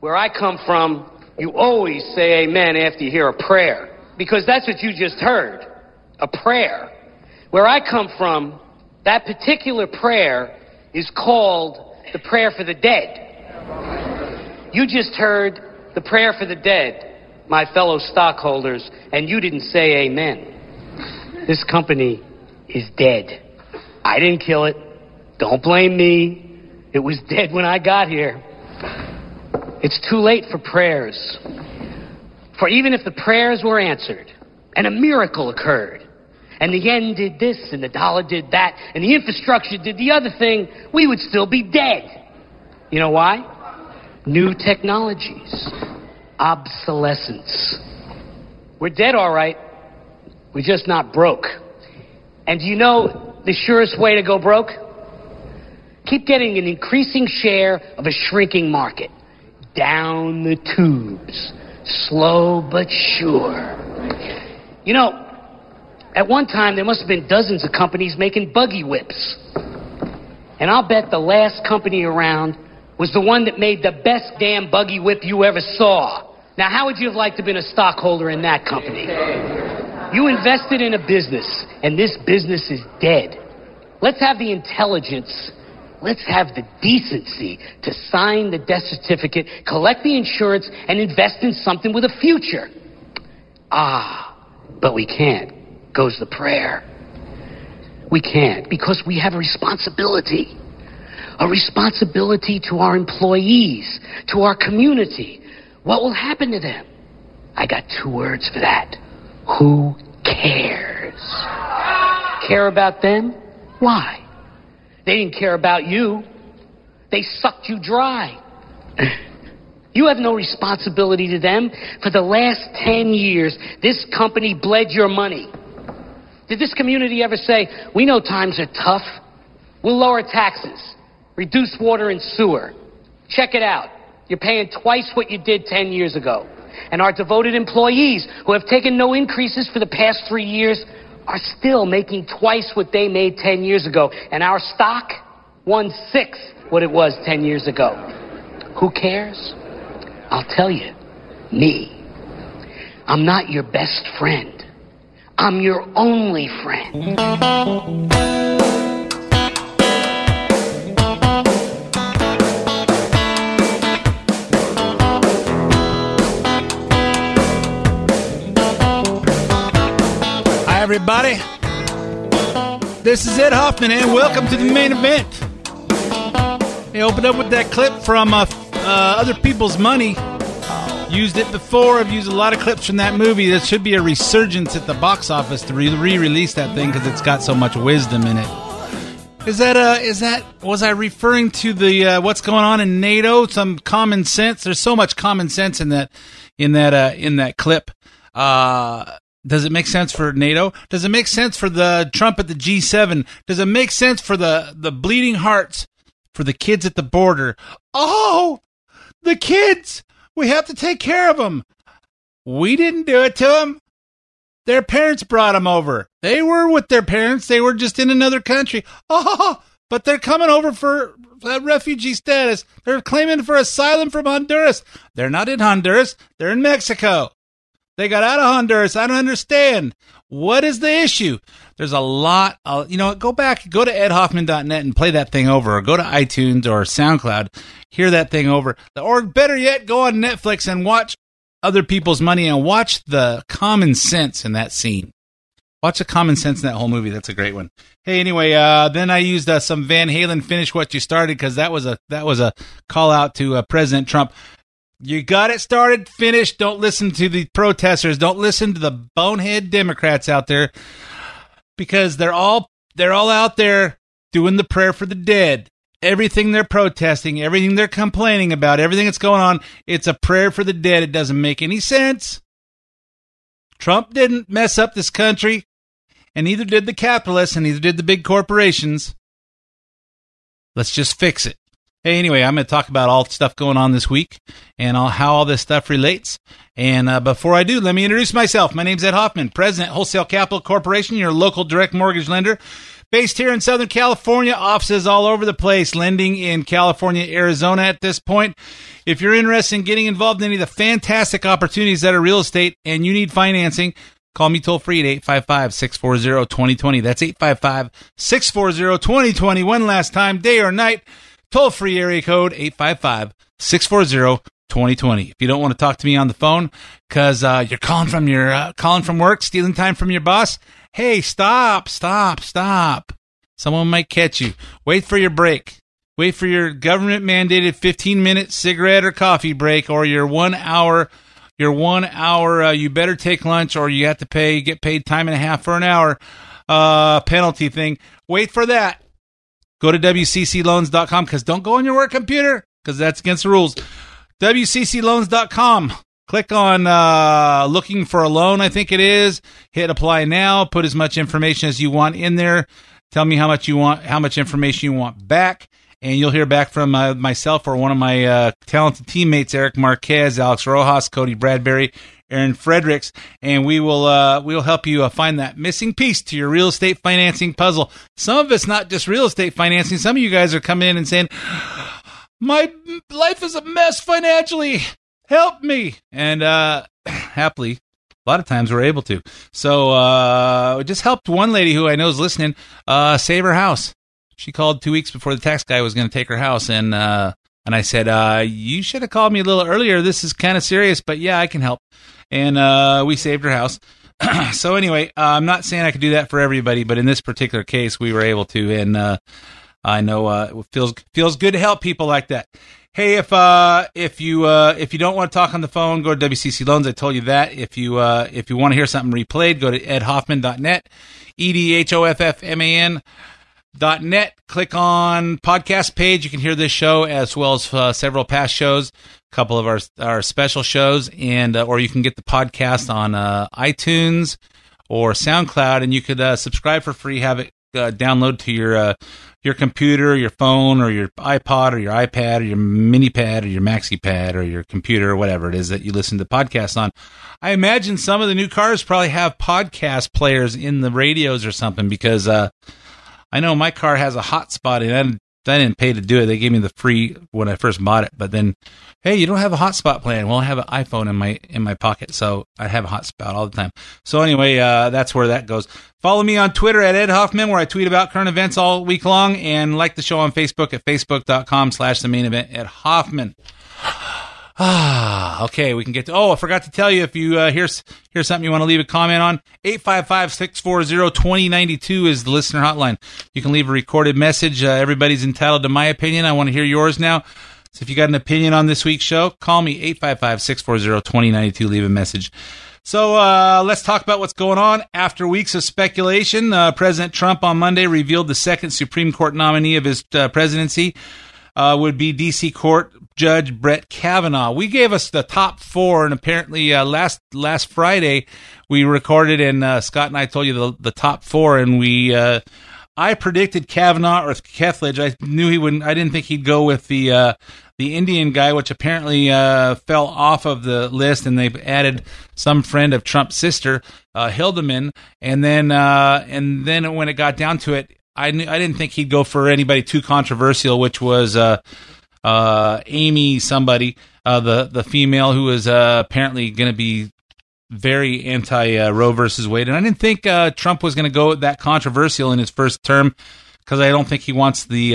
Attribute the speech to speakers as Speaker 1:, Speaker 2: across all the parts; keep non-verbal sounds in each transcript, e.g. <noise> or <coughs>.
Speaker 1: Where I come from, you always say amen after you hear a prayer. Because that's what you just heard. A prayer. Where I come from, that particular prayer is called the prayer for the dead. You just heard the prayer for the dead, my fellow stockholders, and you didn't say amen. This company is dead. I didn't kill it. Don't blame me. It was dead when I got here. It's too late for prayers. For even if the prayers were answered and a miracle occurred, and the yen did this and the dollar did that and the infrastructure did the other thing, we would still be dead. You know why? New technologies, obsolescence. We're dead, all right. We're just not broke. And do you know the surest way to go broke? Keep getting an increasing share of a shrinking market. Down the tubes. Slow but sure. You know, at one time there must have been dozens of companies making buggy whips. And I'll bet the last company around was the one that made the best damn buggy whip you ever saw. Now, how would you have liked to have been a stockholder in that company? You invested in a business, and this business is dead. Let's have the intelligence, let's have the decency to sign the death certificate, collect the insurance, and invest in something with a future. Ah, but we can't, goes the prayer. We can't because we have a responsibility. A responsibility to our employees, to our community. What will happen to them? I got two words for that. Who cares? Care about them? Why? They didn't care about you. They sucked you dry. You have no responsibility to them. For the last 10 years, this company bled your money. Did this community ever say, we know times are tough? We'll lower taxes, reduce water and sewer. Check it out. You're paying twice what you did 10 years ago. And our devoted employees, who have taken no increases for the past three years, are still making twice what they made 10 years ago. And our stock, one sixth what it was 10 years ago. Who cares? I'll tell you, me. I'm not your best friend. I'm your only friend.
Speaker 2: Everybody. This is Ed Hoffman, and welcome to the main event. They opened up with that clip from uh, uh, Other People's Money. Used it before. I've used a lot of clips from that movie. There should be a resurgence at the box office to re release that thing because it's got so much wisdom in it. Is that uh is that was I referring to the uh, what's going on in NATO? Some common sense. There's so much common sense in that in that uh in that clip. Uh does it make sense for NATO? Does it make sense for the Trump at the G7? Does it make sense for the the bleeding hearts for the kids at the border? Oh, the kids. We have to take care of them. We didn't do it to them. Their parents brought them over. They were with their parents. They were just in another country. Oh, but they're coming over for refugee status. They're claiming for asylum from Honduras. They're not in Honduras. They're in Mexico. They got out of Honduras. I don't understand. What is the issue? There's a lot. Of, you know, go back, go to edhoffman.net and play that thing over, or go to iTunes or SoundCloud, hear that thing over, or better yet, go on Netflix and watch other people's money and watch the common sense in that scene. Watch the common sense in that whole movie. That's a great one. Hey, anyway, uh, then I used uh, some Van Halen "Finish What You Started" because that was a that was a call out to uh, President Trump. You got it started, finished. Don't listen to the protesters. Don't listen to the bonehead Democrats out there because they're all they're all out there doing the prayer for the dead. everything they're protesting, everything they're complaining about, everything that's going on, it's a prayer for the dead. It doesn't make any sense. Trump didn't mess up this country, and neither did the capitalists, and neither did the big corporations. Let's just fix it. Hey, anyway, I'm going to talk about all the stuff going on this week and all, how all this stuff relates. And uh, before I do, let me introduce myself. My name's Ed Hoffman, President, Wholesale Capital Corporation, your local direct mortgage lender. Based here in Southern California, offices all over the place, lending in California, Arizona at this point. If you're interested in getting involved in any of the fantastic opportunities that are real estate and you need financing, call me toll free at 855 640 2020. That's 855 640 2020. One last time, day or night, toll free area code 855 640 2020. If you don't want to talk to me on the phone because uh, you're calling from your uh, calling from work, stealing time from your boss, hey, stop, stop, stop. Someone might catch you. Wait for your break. Wait for your government mandated 15 minute cigarette or coffee break or your one hour, your one hour, uh, you better take lunch or you have to pay, get paid time and a half for an hour, uh, penalty thing. Wait for that. Go to WCCloans.com because don't go on your work computer because that's against the rules. WCCloans.com. Click on uh, looking for a loan, I think it is. Hit apply now. Put as much information as you want in there. Tell me how much you want, how much information you want back, and you'll hear back from uh, myself or one of my uh, talented teammates, Eric Marquez, Alex Rojas, Cody Bradbury, Aaron Fredericks, and we will uh, we will help you uh, find that missing piece to your real estate financing puzzle. Some of it's not just real estate financing. Some of you guys are coming in and saying, "My life is a mess financially help me. And uh, <clears throat> happily, a lot of times we're able to. So uh, just helped one lady who I know is listening uh, save her house. She called two weeks before the tax guy was going to take her house, and uh, and I said, uh, "You should have called me a little earlier. This is kind of serious, but yeah, I can help." And uh, we saved her house. <clears throat> so anyway, uh, I'm not saying I could do that for everybody, but in this particular case, we were able to, and uh, I know uh, it feels feels good to help people like that. Hey, if uh, if you uh, if you don't want to talk on the phone, go to WCC Loans. I told you that. If you if you want to hear something replayed, go to edhoffman.net, e d h o f f m a n dot net. Click on podcast page. You can hear this show as well as several past shows, couple of our our special shows, and uh, or you can get the podcast on uh, iTunes or SoundCloud, and you could uh, subscribe for free. Have it uh, download to your uh, your computer, your phone, or your iPod, or your iPad, or your mini pad, or your maxi pad, or your computer, or whatever it is that you listen to podcasts on. I imagine some of the new cars probably have podcast players in the radios or something because uh, I know my car has a hotspot and I didn't pay to do it. They gave me the free when I first bought it, but then, hey, you don't have a hotspot plan. Well, I have an iPhone in my in my pocket, so I have a hotspot all the time. So anyway, uh, that's where that goes. Follow me on Twitter at Ed Hoffman, where I tweet about current events all week long, and like the show on Facebook at facebook.com slash the main event at Hoffman. Ah, okay, we can get to. Oh, I forgot to tell you if you uh, here's here's something you want to leave a comment on. 855-640-2092 is the listener hotline. You can leave a recorded message. Uh, everybody's entitled to my opinion. I want to hear yours now. So if you got an opinion on this week's show, call me 855-640-2092. Leave a message. So uh, let's talk about what's going on. After weeks of speculation, uh, President Trump on Monday revealed the second Supreme Court nominee of his uh, presidency uh, would be D.C. Court Judge Brett Kavanaugh. We gave us the top four, and apparently uh, last last Friday we recorded, and uh, Scott and I told you the the top four, and we. Uh, I predicted Kavanaugh or Kethledge. I knew he wouldn't. I didn't think he'd go with the uh, the Indian guy, which apparently uh, fell off of the list, and they've added some friend of Trump's sister, uh, Hardiman, and then uh, and then when it got down to it, I knew, I didn't think he'd go for anybody too controversial, which was uh, uh, Amy somebody, uh, the the female who was uh, apparently going to be very anti uh, Roe versus Wade, and I didn't think uh, Trump was going to go that controversial in his first term because I don't think he wants the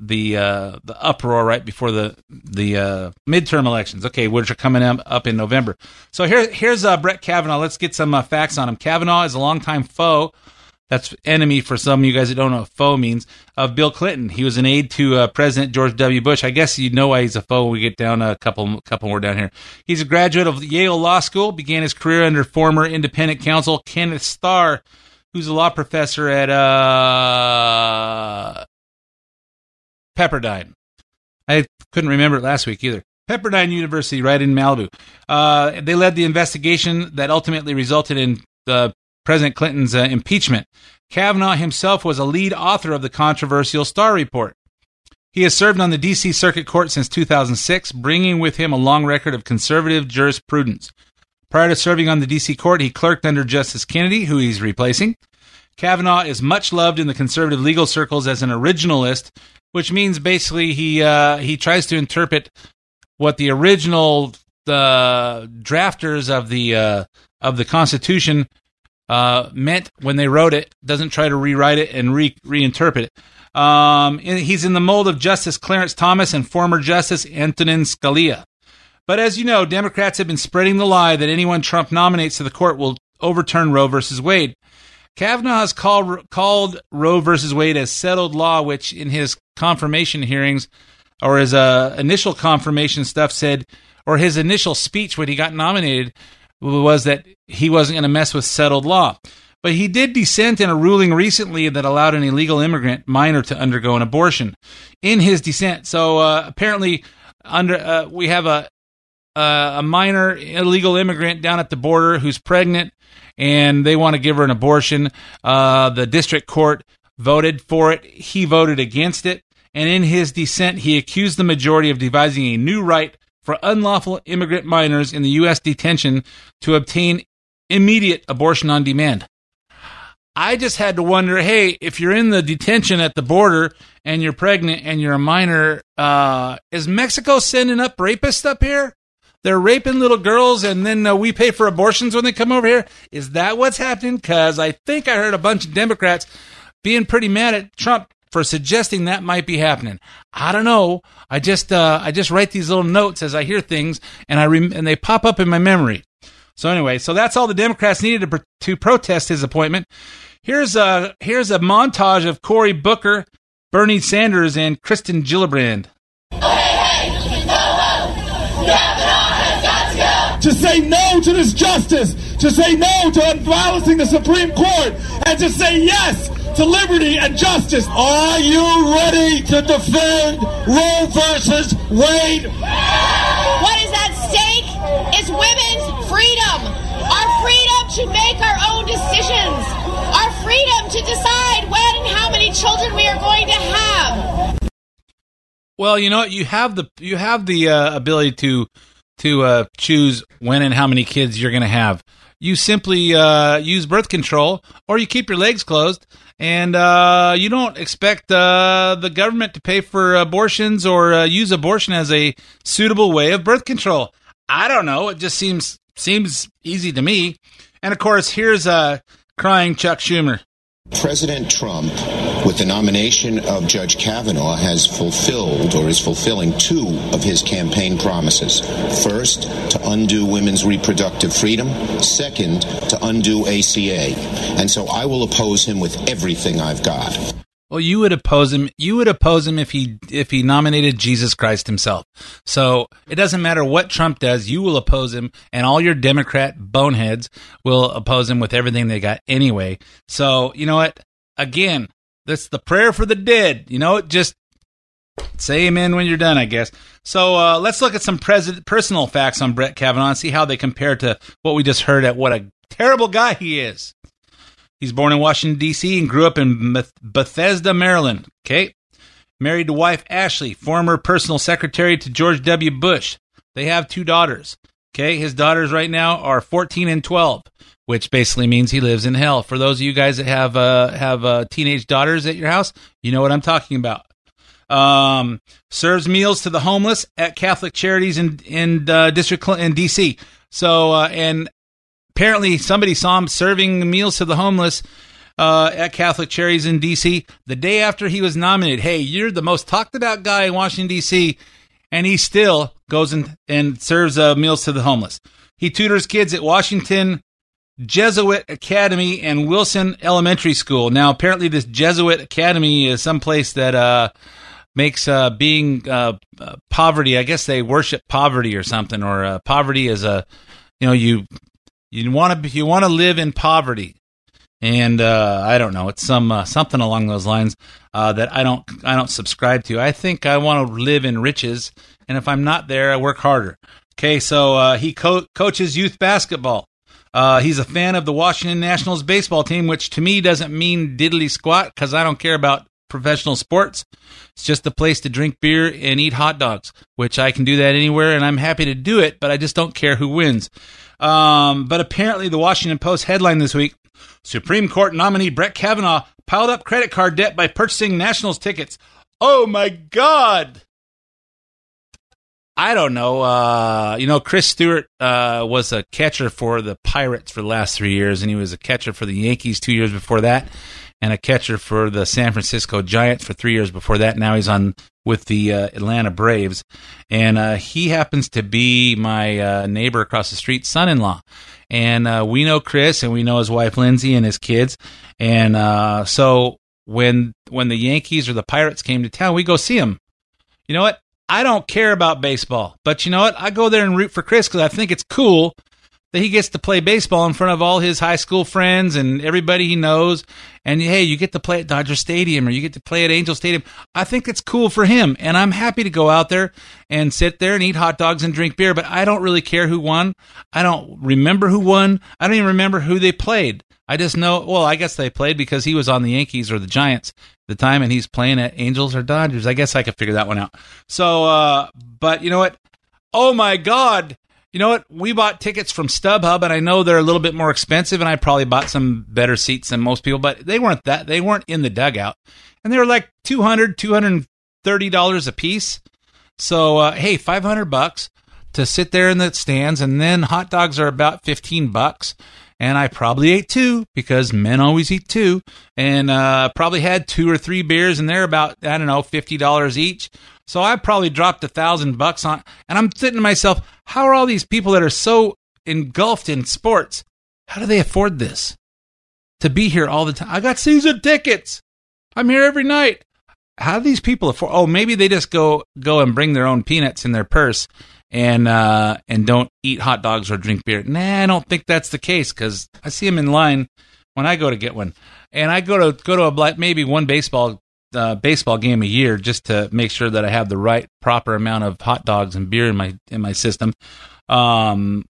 Speaker 2: the the uproar right before the the midterm elections. Okay, which are coming up in November. So here here's Brett Kavanaugh. Let's get some facts on him. Kavanaugh is a longtime foe that's enemy for some of you guys that don't know what foe means of Bill Clinton. He was an aide to uh, President George W. Bush. I guess you know why he's a foe. When we get down a couple couple more down here. He's a graduate of Yale Law School. Began his career under former independent counsel Kenneth Starr, who's a law professor at uh, Pepperdine. I couldn't remember it last week either. Pepperdine University, right in Malibu. Uh, they led the investigation that ultimately resulted in the President Clinton's uh, impeachment. Kavanaugh himself was a lead author of the controversial Starr Report. He has served on the D.C. Circuit Court since 2006, bringing with him a long record of conservative jurisprudence. Prior to serving on the D.C. Court, he clerked under Justice Kennedy, who he's replacing. Kavanaugh is much loved in the conservative legal circles as an originalist, which means basically he uh, he tries to interpret what the original the drafters of the uh, of the Constitution uh, meant when they wrote it. Doesn't try to rewrite it and re- reinterpret it. Um, he's in the mold of Justice Clarence Thomas and former Justice Antonin Scalia. But as you know, Democrats have been spreading the lie that anyone Trump nominates to the court will overturn Roe versus Wade. Kavanaugh has called, called Roe versus Wade as settled law, which in his confirmation hearings or his uh, initial confirmation stuff said, or his initial speech when he got nominated was that he wasn't going to mess with settled law. But he did dissent in a ruling recently that allowed an illegal immigrant minor to undergo an abortion in his dissent. So uh, apparently, under uh, we have a uh, a minor illegal immigrant down at the border who's pregnant and they want to give her an abortion. Uh, the district court voted for it. He voted against it. And in his dissent, he accused the majority of devising a new right for unlawful immigrant minors in the U.S. detention to obtain immediate abortion on demand. I just had to wonder hey, if you're in the detention at the border and you're pregnant and you're a minor, uh, is Mexico sending up rapists up here? They're raping little girls and then uh, we pay for abortions when they come over here. Is that what's happening? Because I think I heard a bunch of Democrats being pretty mad at Trump for suggesting that might be happening. I don't know. I just uh, I just write these little notes as I hear things and I rem- and they pop up in my memory. So anyway, so that's all the Democrats needed to, to protest his appointment. Here's a here's a montage of Cory Booker, Bernie Sanders, and Kirsten Gillibrand.
Speaker 3: to say no to this justice, to say no to unbalancing the Supreme Court, and to say yes to liberty and justice. Are you ready to defend Roe versus Wade?
Speaker 4: What is at stake is women's freedom. Our freedom to make our own decisions. Our freedom to decide when and how many children we are going to have.
Speaker 2: Well, you know, what? you have the you have the uh, ability to to uh, choose when and how many kids you're going to have. You simply uh, use birth control, or you keep your legs closed, and uh, you don't expect uh, the government to pay for abortions or uh, use abortion as a suitable way of birth control. I don't know. It just seems seems easy to me. And of course, here's uh, crying Chuck Schumer.
Speaker 5: President Trump, with the nomination of Judge Kavanaugh, has fulfilled or is fulfilling two of his campaign promises. First, to undo women's reproductive freedom. Second, to undo ACA. And so I will oppose him with everything I've got.
Speaker 2: Well, you would oppose him. You would oppose him if he if he nominated Jesus Christ himself. So it doesn't matter what Trump does. You will oppose him, and all your Democrat boneheads will oppose him with everything they got anyway. So you know what? Again, that's the prayer for the dead. You know, just say amen when you're done. I guess. So uh, let's look at some pres- personal facts on Brett Kavanaugh and see how they compare to what we just heard at what a terrible guy he is. He's born in Washington, D.C., and grew up in Bethesda, Maryland. Okay. Married to wife Ashley, former personal secretary to George W. Bush. They have two daughters. Okay. His daughters right now are 14 and 12, which basically means he lives in hell. For those of you guys that have uh, have uh, teenage daughters at your house, you know what I'm talking about. Um, serves meals to the homeless at Catholic Charities in in uh, District in D.C. So uh, and apparently somebody saw him serving meals to the homeless uh, at Catholic Charities in D.C. the day after he was nominated. Hey, you're the most talked about guy in Washington, D.C., and he still goes and, and serves uh, meals to the homeless. He tutors kids at Washington Jesuit Academy and Wilson Elementary School. Now, apparently, this Jesuit Academy is someplace that uh, makes uh, being uh, uh poverty. I guess they worship poverty or something, or uh, poverty is a you know you you want to you want to live in poverty. and uh, I don't know, it's some something along those lines that I don't I don't subscribe to. I think I want to live in riches, and if I'm not there, I work harder. Okay, so uh, he co- coaches youth basketball. Uh, he's a fan of the Washington Nationals baseball team, which to me doesn't mean diddly squat because I don't care about professional sports. It's just a place to drink beer and eat hot dogs, which I can do that anywhere, and I'm happy to do it, but I just don't care who wins. Um, but apparently, the Washington Post headline this week Supreme Court nominee Brett Kavanaugh piled up credit card debt by purchasing Nationals tickets. Oh my God! I don't know. Uh, you know, Chris Stewart uh, was a catcher for the Pirates for the last three years, and he was a catcher for the Yankees two years before that, and a catcher for the San Francisco Giants for three years before that. Now he's on with the uh, Atlanta Braves, and uh, he happens to be my uh, neighbor across the street, son-in-law, and uh, we know Chris, and we know his wife Lindsay and his kids, and so when when the Yankees or the Pirates came to town, we go see them. You know what? I don't care about baseball, but you know what? I go there and root for Chris because I think it's cool that he gets to play baseball in front of all his high school friends and everybody he knows. And hey, you get to play at Dodger Stadium or you get to play at Angel Stadium. I think it's cool for him. And I'm happy to go out there and sit there and eat hot dogs and drink beer, but I don't really care who won. I don't remember who won. I don't even remember who they played. I just know, well, I guess they played because he was on the Yankees or the Giants the time and he's playing at Angels or Dodgers. I guess I could figure that one out. So, uh, but you know what? Oh my God. You know what? We bought tickets from StubHub and I know they're a little bit more expensive and I probably bought some better seats than most people, but they weren't that, they weren't in the dugout and they were like 200, 230 dollars a piece. So, uh, hey, 500 bucks to sit there in the stands and then hot dogs are about 15 bucks and I probably ate two because men always eat two, and uh, probably had two or three beers, and they're about I don't know fifty dollars each. So I probably dropped a thousand bucks on, and I'm thinking to myself, how are all these people that are so engulfed in sports? How do they afford this? To be here all the time. I got season tickets. I'm here every night. How do these people afford? Oh, maybe they just go go and bring their own peanuts in their purse and uh, and don't eat hot dogs or drink beer. Nah, I don't think that's the case because I see them in line when I go to get one, and I go to go to a maybe one baseball uh, baseball game a year just to make sure that I have the right proper amount of hot dogs and beer in my in my system. Um,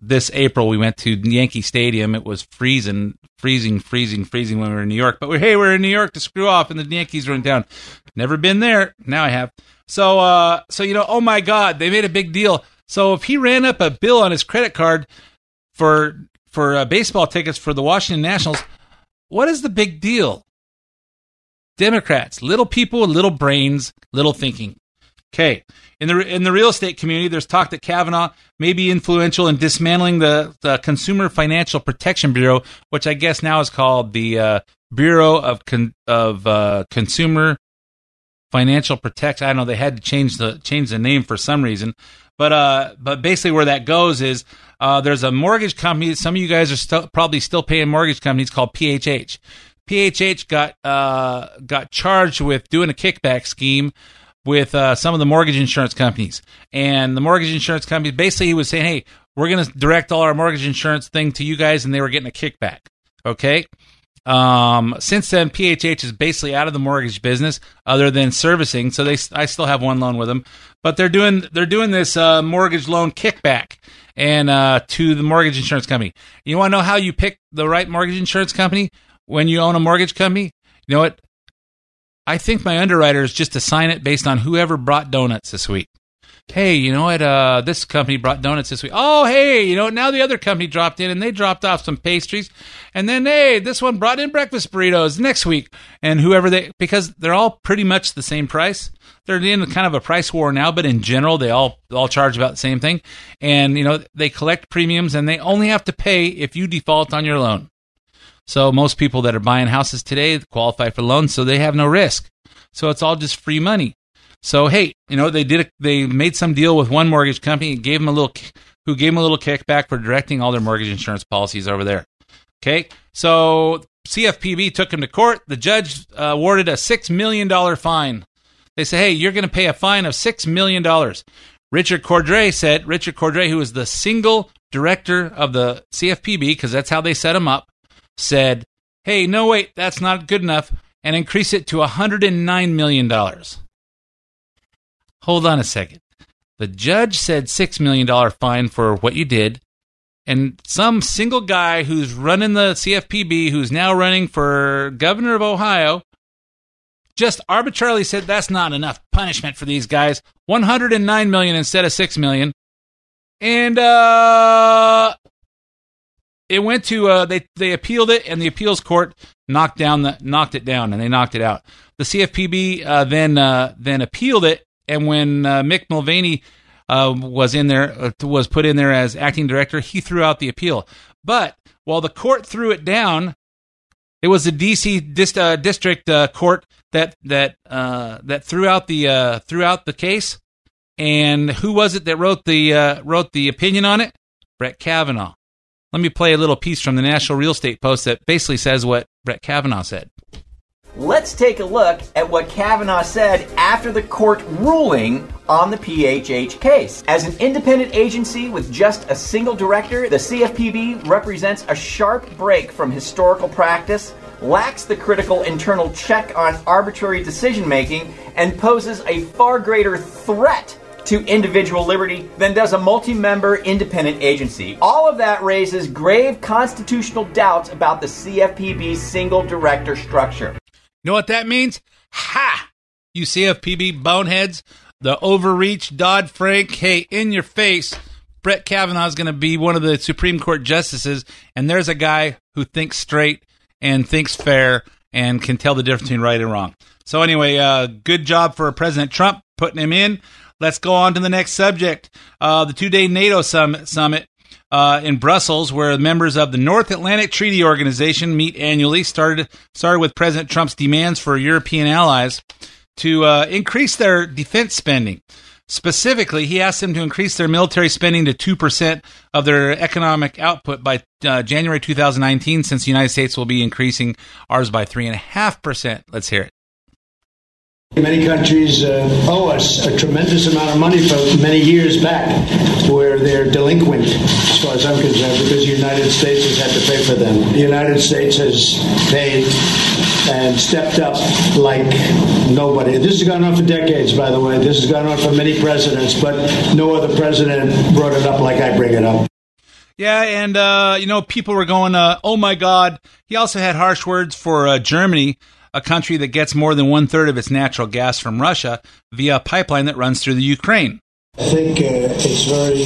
Speaker 2: this April we went to Yankee Stadium. It was freezing, freezing, freezing, freezing when we were in New York. But we're hey, we're in New York to screw off, and the Yankees were in town. Never been there. Now I have. So, uh, so you know, oh my God, they made a big deal. So if he ran up a bill on his credit card for for uh, baseball tickets for the Washington Nationals, what is the big deal? Democrats, little people little brains, little thinking. Okay, in the in the real estate community, there's talk that Kavanaugh may be influential in dismantling the, the Consumer Financial Protection Bureau, which I guess now is called the uh, Bureau of Con- of uh, Consumer financial protection. I don't know they had to change the change the name for some reason, but uh, but basically where that goes is uh, there's a mortgage company. Some of you guys are st- probably still paying mortgage companies called PHH. PHH got uh, got charged with doing a kickback scheme with uh, some of the mortgage insurance companies, and the mortgage insurance companies basically he was saying, "Hey, we're going to direct all our mortgage insurance thing to you guys," and they were getting a kickback. Okay, um, since then, PHH is basically out of the mortgage business, other than servicing. So they, I still have one loan with them, but they're doing they're doing this uh, mortgage loan kickback and uh, to the mortgage insurance company. You want to know how you pick the right mortgage insurance company when you own a mortgage company? You know what? I think my underwriter is just assign it based on whoever brought donuts this week hey, you know what? Uh, this company brought donuts this week. Oh, hey, you know what? Now the other company dropped in and they dropped off some pastries. And then, hey, this one brought in breakfast burritos next week. And whoever they, because they're all pretty much the same price. They're in kind of a price war now, but in general, they all all charge about the same thing. And you know, they collect premiums and they only have to pay if you default on your loan. So most people that are buying houses today qualify for loans, so they have no risk. So it's all just free money. So hey, you know they did a, they made some deal with one mortgage company, and gave them a little who gave them a little kickback for directing all their mortgage insurance policies over there. Okay, so CFPB took him to court. The judge uh, awarded a six million dollar fine. They say, hey, you're going to pay a fine of six million dollars. Richard Cordray said, Richard Cordray, who was the single director of the CFPB, because that's how they set him up, said, hey, no, wait, that's not good enough, and increase it to $109 million. Hold on a second. The judge said $6 million fine for what you did, and some single guy who's running the CFPB, who's now running for governor of Ohio, just arbitrarily said that's not enough punishment for these guys. 109 million instead of 6 million. And uh it went to uh, they they appealed it, and the appeals court knocked down the knocked it down, and they knocked it out. The CFPB uh, then uh, then appealed it, and when uh, Mick Mulvaney uh, was in there uh, was put in there as acting director, he threw out the appeal. But while the court threw it down, it was the DC dist, district court that that that threw out the threw out the case. And who was it that wrote the wrote the opinion on it? Brett Kavanaugh. Let me play a little piece from the National Real Estate Post that basically says what Brett Kavanaugh said.
Speaker 6: Let's take a look at what Kavanaugh said after the court ruling on the PHH case. As an independent agency with just a single director, the CFPB represents a sharp break from historical practice, lacks the critical internal check on arbitrary decision making, and poses a far greater threat to individual liberty than does a multi member independent agency. All of that raises grave constitutional doubts about the CFPB's single director structure.
Speaker 2: Know what that means? Ha! You CFPB boneheads, the overreach, Dodd Frank, hey, in your face. Brett Kavanaugh is going to be one of the Supreme Court justices, and there's a guy who thinks straight and thinks fair and can tell the difference between right and wrong. So, anyway, uh, good job for President Trump putting him in. Let's go on to the next subject. Uh, the two day NATO summit, summit uh, in Brussels, where members of the North Atlantic Treaty Organization meet annually, started, started with President Trump's demands for European allies to uh, increase their defense spending. Specifically, he asked them to increase their military spending to 2% of their economic output by uh, January 2019, since the United States will be increasing ours by 3.5%. Let's hear it.
Speaker 7: Many countries uh, owe us a tremendous amount of money for many years back, where they're delinquent, as far as I'm concerned, because the United States has had to pay for them. The United States has paid and stepped up like nobody. This has gone on for decades, by the way. This has gone on for many presidents, but no other president brought it up like I bring it up.
Speaker 2: Yeah, and uh, you know, people were going, uh, "Oh my God!" He also had harsh words for uh, Germany a country that gets more than one third of its natural gas from Russia via a pipeline that runs through the Ukraine.
Speaker 7: I think uh, it's very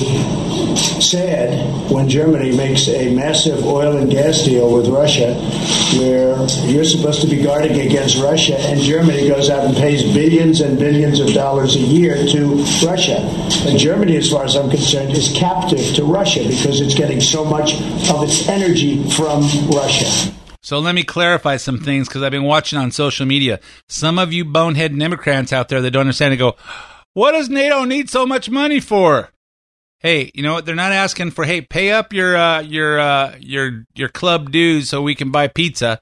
Speaker 7: sad when Germany makes a massive oil and gas deal with Russia, where you're supposed to be guarding against Russia, and Germany goes out and pays billions and billions of dollars a year to Russia. And Germany, as far as I'm concerned, is captive to Russia because it's getting so much of its energy from Russia.
Speaker 2: So let me clarify some things because I've been watching on social media. Some of you bonehead Democrats out there that don't understand and go, what does NATO need so much money for? Hey, you know what? They're not asking for, hey, pay up your, uh, your, uh, your, your club dues so we can buy pizza.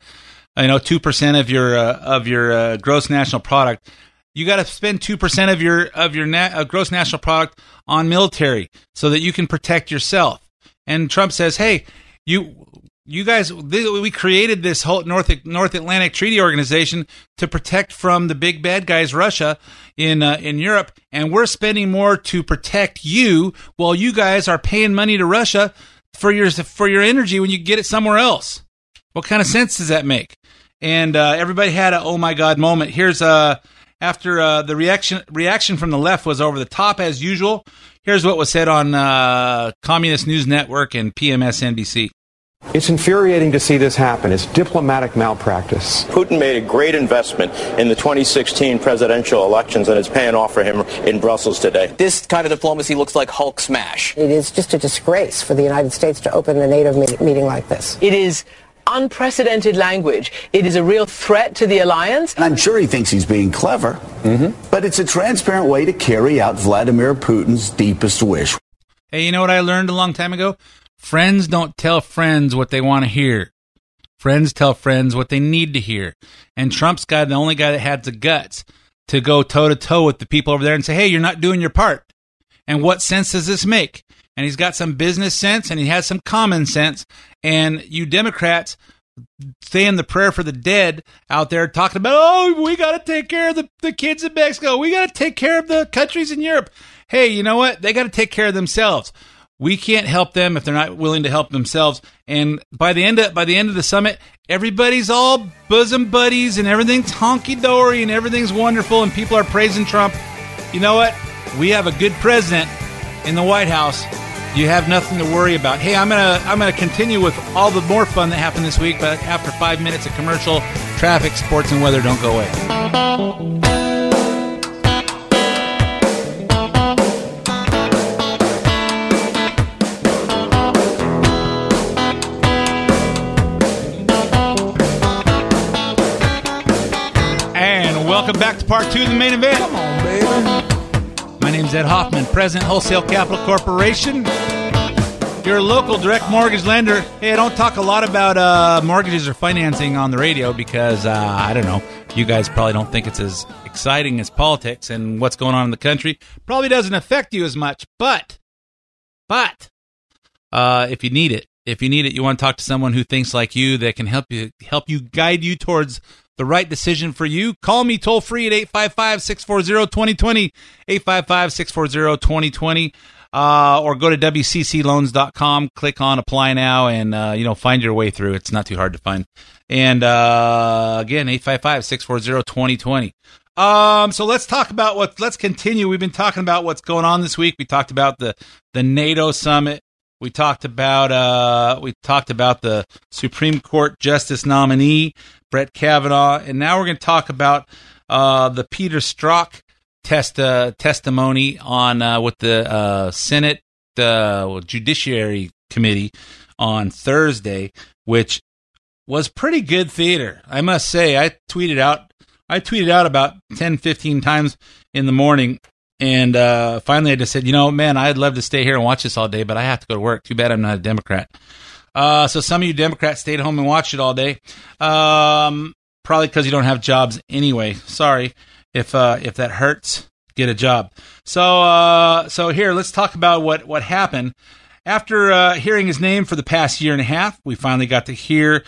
Speaker 2: You know, 2% of your, uh, of your, uh, gross national product. You got to spend 2% of your, of your na- uh, gross national product on military so that you can protect yourself. And Trump says, hey, you you guys we created this whole north north atlantic treaty organization to protect from the big bad guys russia in uh, in europe. And we're spending more to protect you while you guys are paying money to russia for your for your energy when you get it somewhere else. What kind of sense does that make? And uh, everybody had a oh my god moment. Here's uh after uh, the reaction reaction from the left was over the top as usual here's what was said on uh, communist news network and pmsnbc
Speaker 8: it's infuriating to see this happen. It's diplomatic malpractice.
Speaker 9: Putin made a great investment in the 2016 presidential elections, and it's paying off for him in Brussels today.
Speaker 10: This kind of diplomacy looks like Hulk smash.
Speaker 11: It is just a disgrace for the United States to open a NATO meeting like this.
Speaker 10: It is unprecedented language. It is a real threat to the alliance.
Speaker 12: And I'm sure he thinks he's being clever, mm-hmm. but it's a transparent way to carry out Vladimir Putin's deepest wish.
Speaker 2: Hey, you know what I learned a long time ago? Friends don't tell friends what they want to hear. Friends tell friends what they need to hear. And Trump's guy, the only guy that had the guts to go toe to toe with the people over there and say, hey, you're not doing your part. And what sense does this make? And he's got some business sense and he has some common sense. And you Democrats saying the prayer for the dead out there, talking about, oh, we got to take care of the, the kids in Mexico. We got to take care of the countries in Europe. Hey, you know what? They got to take care of themselves. We can't help them if they're not willing to help themselves. And by the end of by the end of the summit, everybody's all bosom buddies and everything's honky dory and everything's wonderful and people are praising Trump. You know what? We have a good president in the White House. You have nothing to worry about. Hey, I'm gonna I'm gonna continue with all the more fun that happened this week, but after five minutes of commercial, traffic, sports, and weather don't go away. Welcome back to part two of the main event. Come on, baby. My name's Ed Hoffman, President Wholesale Capital Corporation. Your local direct mortgage lender. Hey, I don't talk a lot about uh, mortgages or financing on the radio because uh, I don't know. You guys probably don't think it's as exciting as politics and what's going on in the country. Probably doesn't affect you as much. But, but, uh, if you need it, if you need it, you want to talk to someone who thinks like you that can help you help you guide you towards the right decision for you. Call me toll free at 855-640-2020, 855-640-2020. Uh, or go to wccloans.com, click on apply now, and uh, you know find your way through. It's not too hard to find. And uh, again, 855-640-2020. Um, so let's talk about what. Let's continue. We've been talking about what's going on this week. We talked about the the NATO summit. We talked about uh, we talked about the Supreme Court Justice nominee Brett Kavanaugh, and now we're going to talk about uh, the Peter Strzok test uh, testimony on uh, with the uh, Senate uh, Judiciary Committee on Thursday, which was pretty good theater. I must say, I tweeted out I tweeted out about 10, 15 times in the morning. And uh, finally, I just said, you know, man, I'd love to stay here and watch this all day, but I have to go to work. Too bad I'm not a Democrat. Uh, so some of you Democrats stayed home and watched it all day. Um, probably because you don't have jobs anyway. Sorry if uh, if that hurts. Get a job. So uh, so here, let's talk about what what happened after uh, hearing his name for the past year and a half. We finally got to hear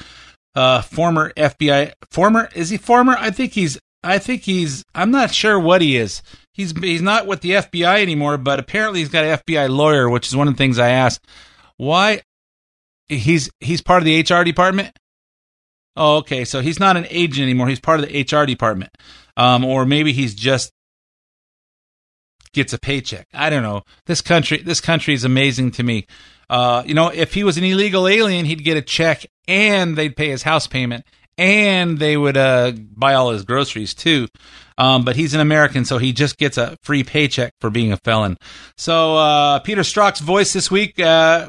Speaker 2: uh, former FBI former is he former? I think he's I think he's I'm not sure what he is. He's he's not with the FBI anymore, but apparently he's got an FBI lawyer, which is one of the things I asked. Why he's he's part of the HR department? Oh, okay. So he's not an agent anymore. He's part of the HR department. Um, or maybe he's just gets a paycheck. I don't know. This country, this country is amazing to me. Uh, you know, if he was an illegal alien, he'd get a check and they'd pay his house payment and they would uh, buy all his groceries too. Um, but he's an American, so he just gets a free paycheck for being a felon. So uh, Peter Strzok's voice this week uh,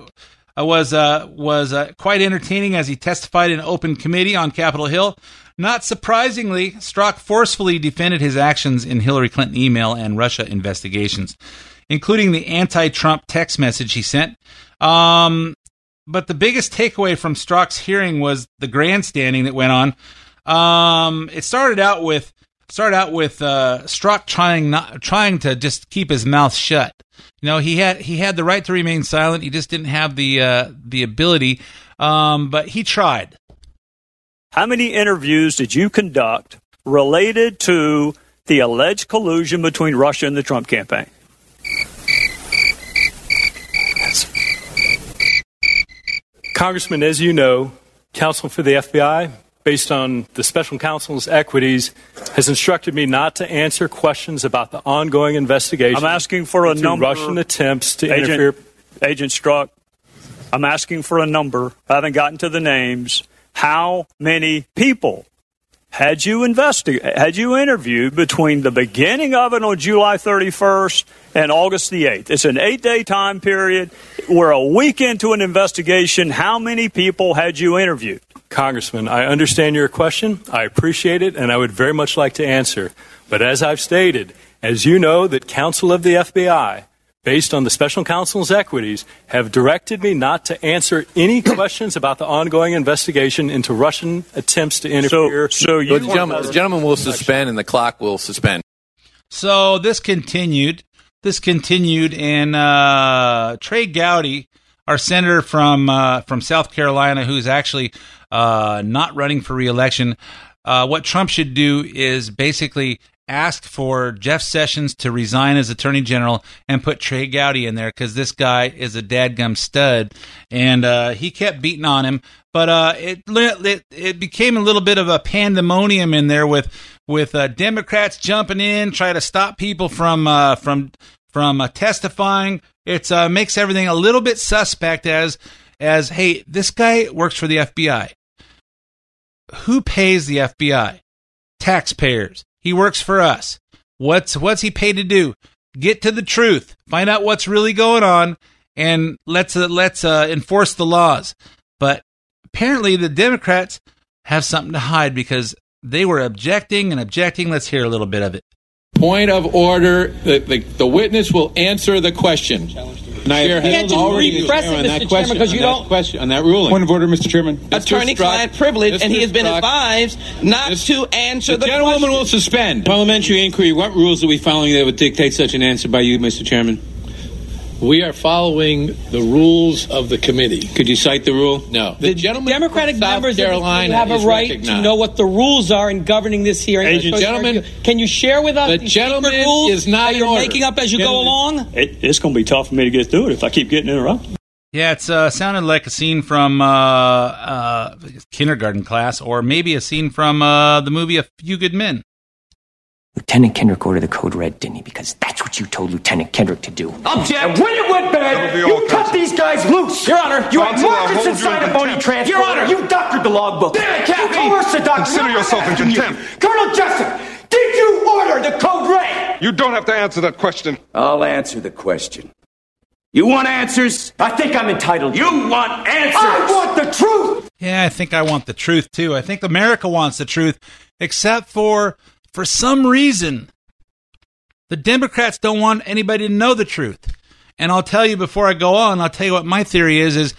Speaker 2: was uh, was uh, quite entertaining as he testified in open committee on Capitol Hill. Not surprisingly, Strzok forcefully defended his actions in Hillary Clinton email and Russia investigations, including the anti-Trump text message he sent. Um, but the biggest takeaway from Strzok's hearing was the grandstanding that went on. Um, it started out with started out with uh, Strzok trying not trying to just keep his mouth shut. You know, he had he had the right to remain silent. He just didn't have the uh, the ability. Um, but he tried.
Speaker 13: How many interviews did you conduct related to the alleged collusion between Russia and the Trump campaign?
Speaker 14: Congressman, as you know, counsel for the FBI, based on the special counsel's equities, has instructed me not to answer questions about the ongoing investigation.
Speaker 13: I'm asking for a number.
Speaker 14: Russian attempts to
Speaker 13: Agent,
Speaker 14: interfere.
Speaker 13: Agent Strzok, I'm asking for a number. I haven't gotten to the names. How many people had you investigated, had you interviewed between the beginning of it on July 31st and August the 8th? It's an eight day time period. We're a week into an investigation. How many people had you interviewed?
Speaker 14: Congressman, I understand your question. I appreciate it, and I would very much like to answer. But as I've stated, as you know, that counsel of the FBI, based on the special counsel's equities, have directed me not to answer any <coughs> questions about the ongoing investigation into Russian attempts to interfere.
Speaker 13: So,
Speaker 15: the gentleman, the gentleman will suspend, and the clock will suspend.
Speaker 2: So this continued. This continued, and uh, Trey Gowdy our senator from uh, from South Carolina, who's actually uh, not running for reelection. Uh, what Trump should do is basically ask for Jeff Sessions to resign as Attorney General and put Trey Gowdy in there because this guy is a dadgum stud, and uh, he kept beating on him. But uh, it, it it became a little bit of a pandemonium in there with with uh, Democrats jumping in, try to stop people from uh, from from uh, testifying. It makes everything a little bit suspect as as hey, this guy works for the FBI. Who pays the FBI? Taxpayers. He works for us. What's what's he paid to do? Get to the truth. Find out what's really going on, and let's uh, let's uh, enforce the laws. But apparently, the Democrats have something to hide because they were objecting and objecting. Let's hear a little bit of it.
Speaker 16: Point of order. The, the, the witness will answer the question. And I
Speaker 17: you can't just repress it, Mr. Chairman, because you don't.
Speaker 16: Question on that ruling.
Speaker 17: Point of
Speaker 16: order, Mr. Chairman.
Speaker 17: Attorney-client privilege, and he has been advised not to answer
Speaker 16: the,
Speaker 17: the
Speaker 16: gentlewoman
Speaker 17: question.
Speaker 16: will suspend.
Speaker 18: Parliamentary inquiry. What rules are we following that would dictate such an answer by you, Mr. Chairman?
Speaker 19: We are following the rules of the committee.
Speaker 18: Could you cite the rule? No.
Speaker 19: The,
Speaker 16: gentleman
Speaker 19: Democratic
Speaker 16: from South
Speaker 19: members
Speaker 16: Carolina
Speaker 19: have a right
Speaker 16: recognized.
Speaker 19: to know what the rules are in governing this hearing.
Speaker 16: Agent-
Speaker 19: So,
Speaker 16: Gentlemen,
Speaker 19: can you share with us
Speaker 16: the
Speaker 19: these
Speaker 16: gentleman
Speaker 19: rules
Speaker 16: is not
Speaker 19: that you're
Speaker 16: order.
Speaker 19: making up as you go along?
Speaker 13: It, it's going to be tough for me to get through it if I keep getting interrupted.
Speaker 2: Yeah, it's uh, sounded like a scene from uh, uh, kindergarten class, or maybe a scene from uh, the movie A Few Good Men.
Speaker 20: Lieutenant Kendrick ordered the code red, didn't he? Because that's what you told Lieutenant Kendrick to do.
Speaker 21: Object! And when it went bad, you cut these guys loose! Your Honor, you had
Speaker 20: Counsel, I'll
Speaker 21: markets
Speaker 20: hold you
Speaker 21: inside
Speaker 20: in
Speaker 21: a phony
Speaker 20: contempt.
Speaker 21: transport!
Speaker 20: Your Honor.
Speaker 21: you doctored the logbook!
Speaker 20: Damn it,
Speaker 21: You coerced the doctor!
Speaker 20: Consider yourself in
Speaker 21: asking you.
Speaker 20: contempt.
Speaker 21: Colonel Jessep, did you order the code red?
Speaker 22: You don't have to answer that question.
Speaker 21: I'll answer the question. You want answers? I think I'm entitled. You want answers? I want the truth!
Speaker 2: Yeah, I think I want the truth too. I think America wants the truth, except for for some reason the Democrats don't want anybody to know the truth. And I'll tell you before I go on, I'll tell you what my theory is is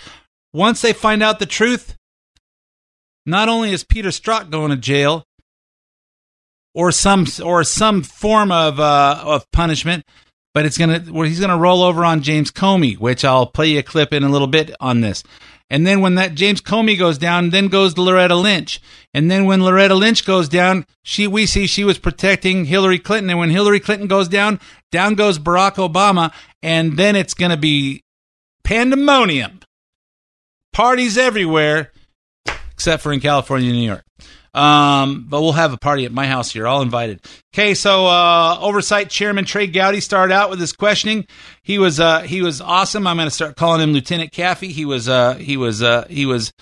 Speaker 2: once they find out the truth, not only is Peter Strzok going to jail or some or some form of uh, of punishment, but it's gonna well, he's gonna roll over on James Comey, which I'll play you a clip in a little bit on this. And then when that James Comey goes down, then goes Loretta Lynch. And then when Loretta Lynch goes down, she we see she was protecting Hillary Clinton. And when Hillary Clinton goes down, down goes Barack Obama. And then it's gonna be pandemonium. Parties everywhere, except for in California and New York. Um, but we'll have a party at my house here, all invited. Okay, so uh, oversight chairman Trey Gowdy started out with his questioning. He was uh, he was awesome. I'm going to start calling him Lieutenant Kaffee. He was uh, he was uh, he was.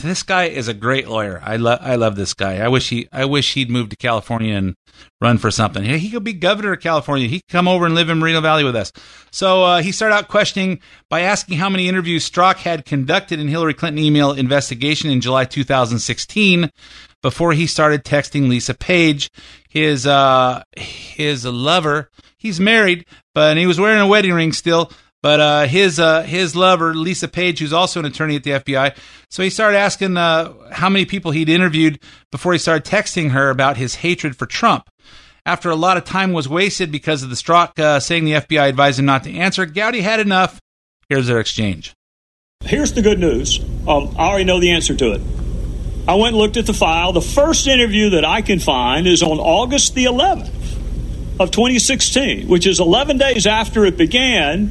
Speaker 2: This guy is a great lawyer. I love I love this guy. I wish he I wish he'd moved to California and run for something. He could be governor of California. He could come over and live in Moreno Valley with us. So uh, he started out questioning by asking how many interviews Strzok had conducted in Hillary Clinton email investigation in July 2016 before he started texting Lisa Page, his uh, his lover. He's married, but he was wearing a wedding ring still. But uh, his uh, his lover, Lisa Page, who's also an attorney at the FBI, so he started asking uh, how many people he'd interviewed before he started texting her about his hatred for Trump. After a lot of time was wasted because of the Strzok uh, saying the FBI advised him not to answer, Gowdy had enough. Here's their exchange.
Speaker 13: Here's the good news. Um, I already know the answer to it. I went and looked at the file. The first interview that I can find is on August the 11th of 2016, which is 11 days after it began,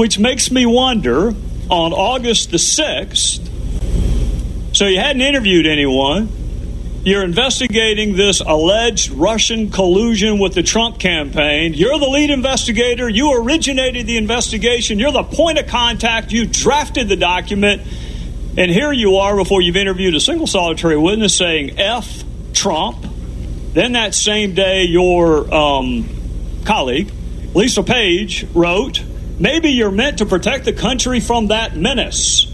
Speaker 13: which makes me wonder on August the 6th. So you hadn't interviewed anyone. You're investigating this alleged Russian collusion with the Trump campaign. You're the lead investigator. You originated the investigation. You're the point of contact. You drafted the document. And here you are before you've interviewed a single solitary witness saying F Trump. Then that same day, your um, colleague, Lisa Page, wrote, Maybe you're meant to protect the country from that menace.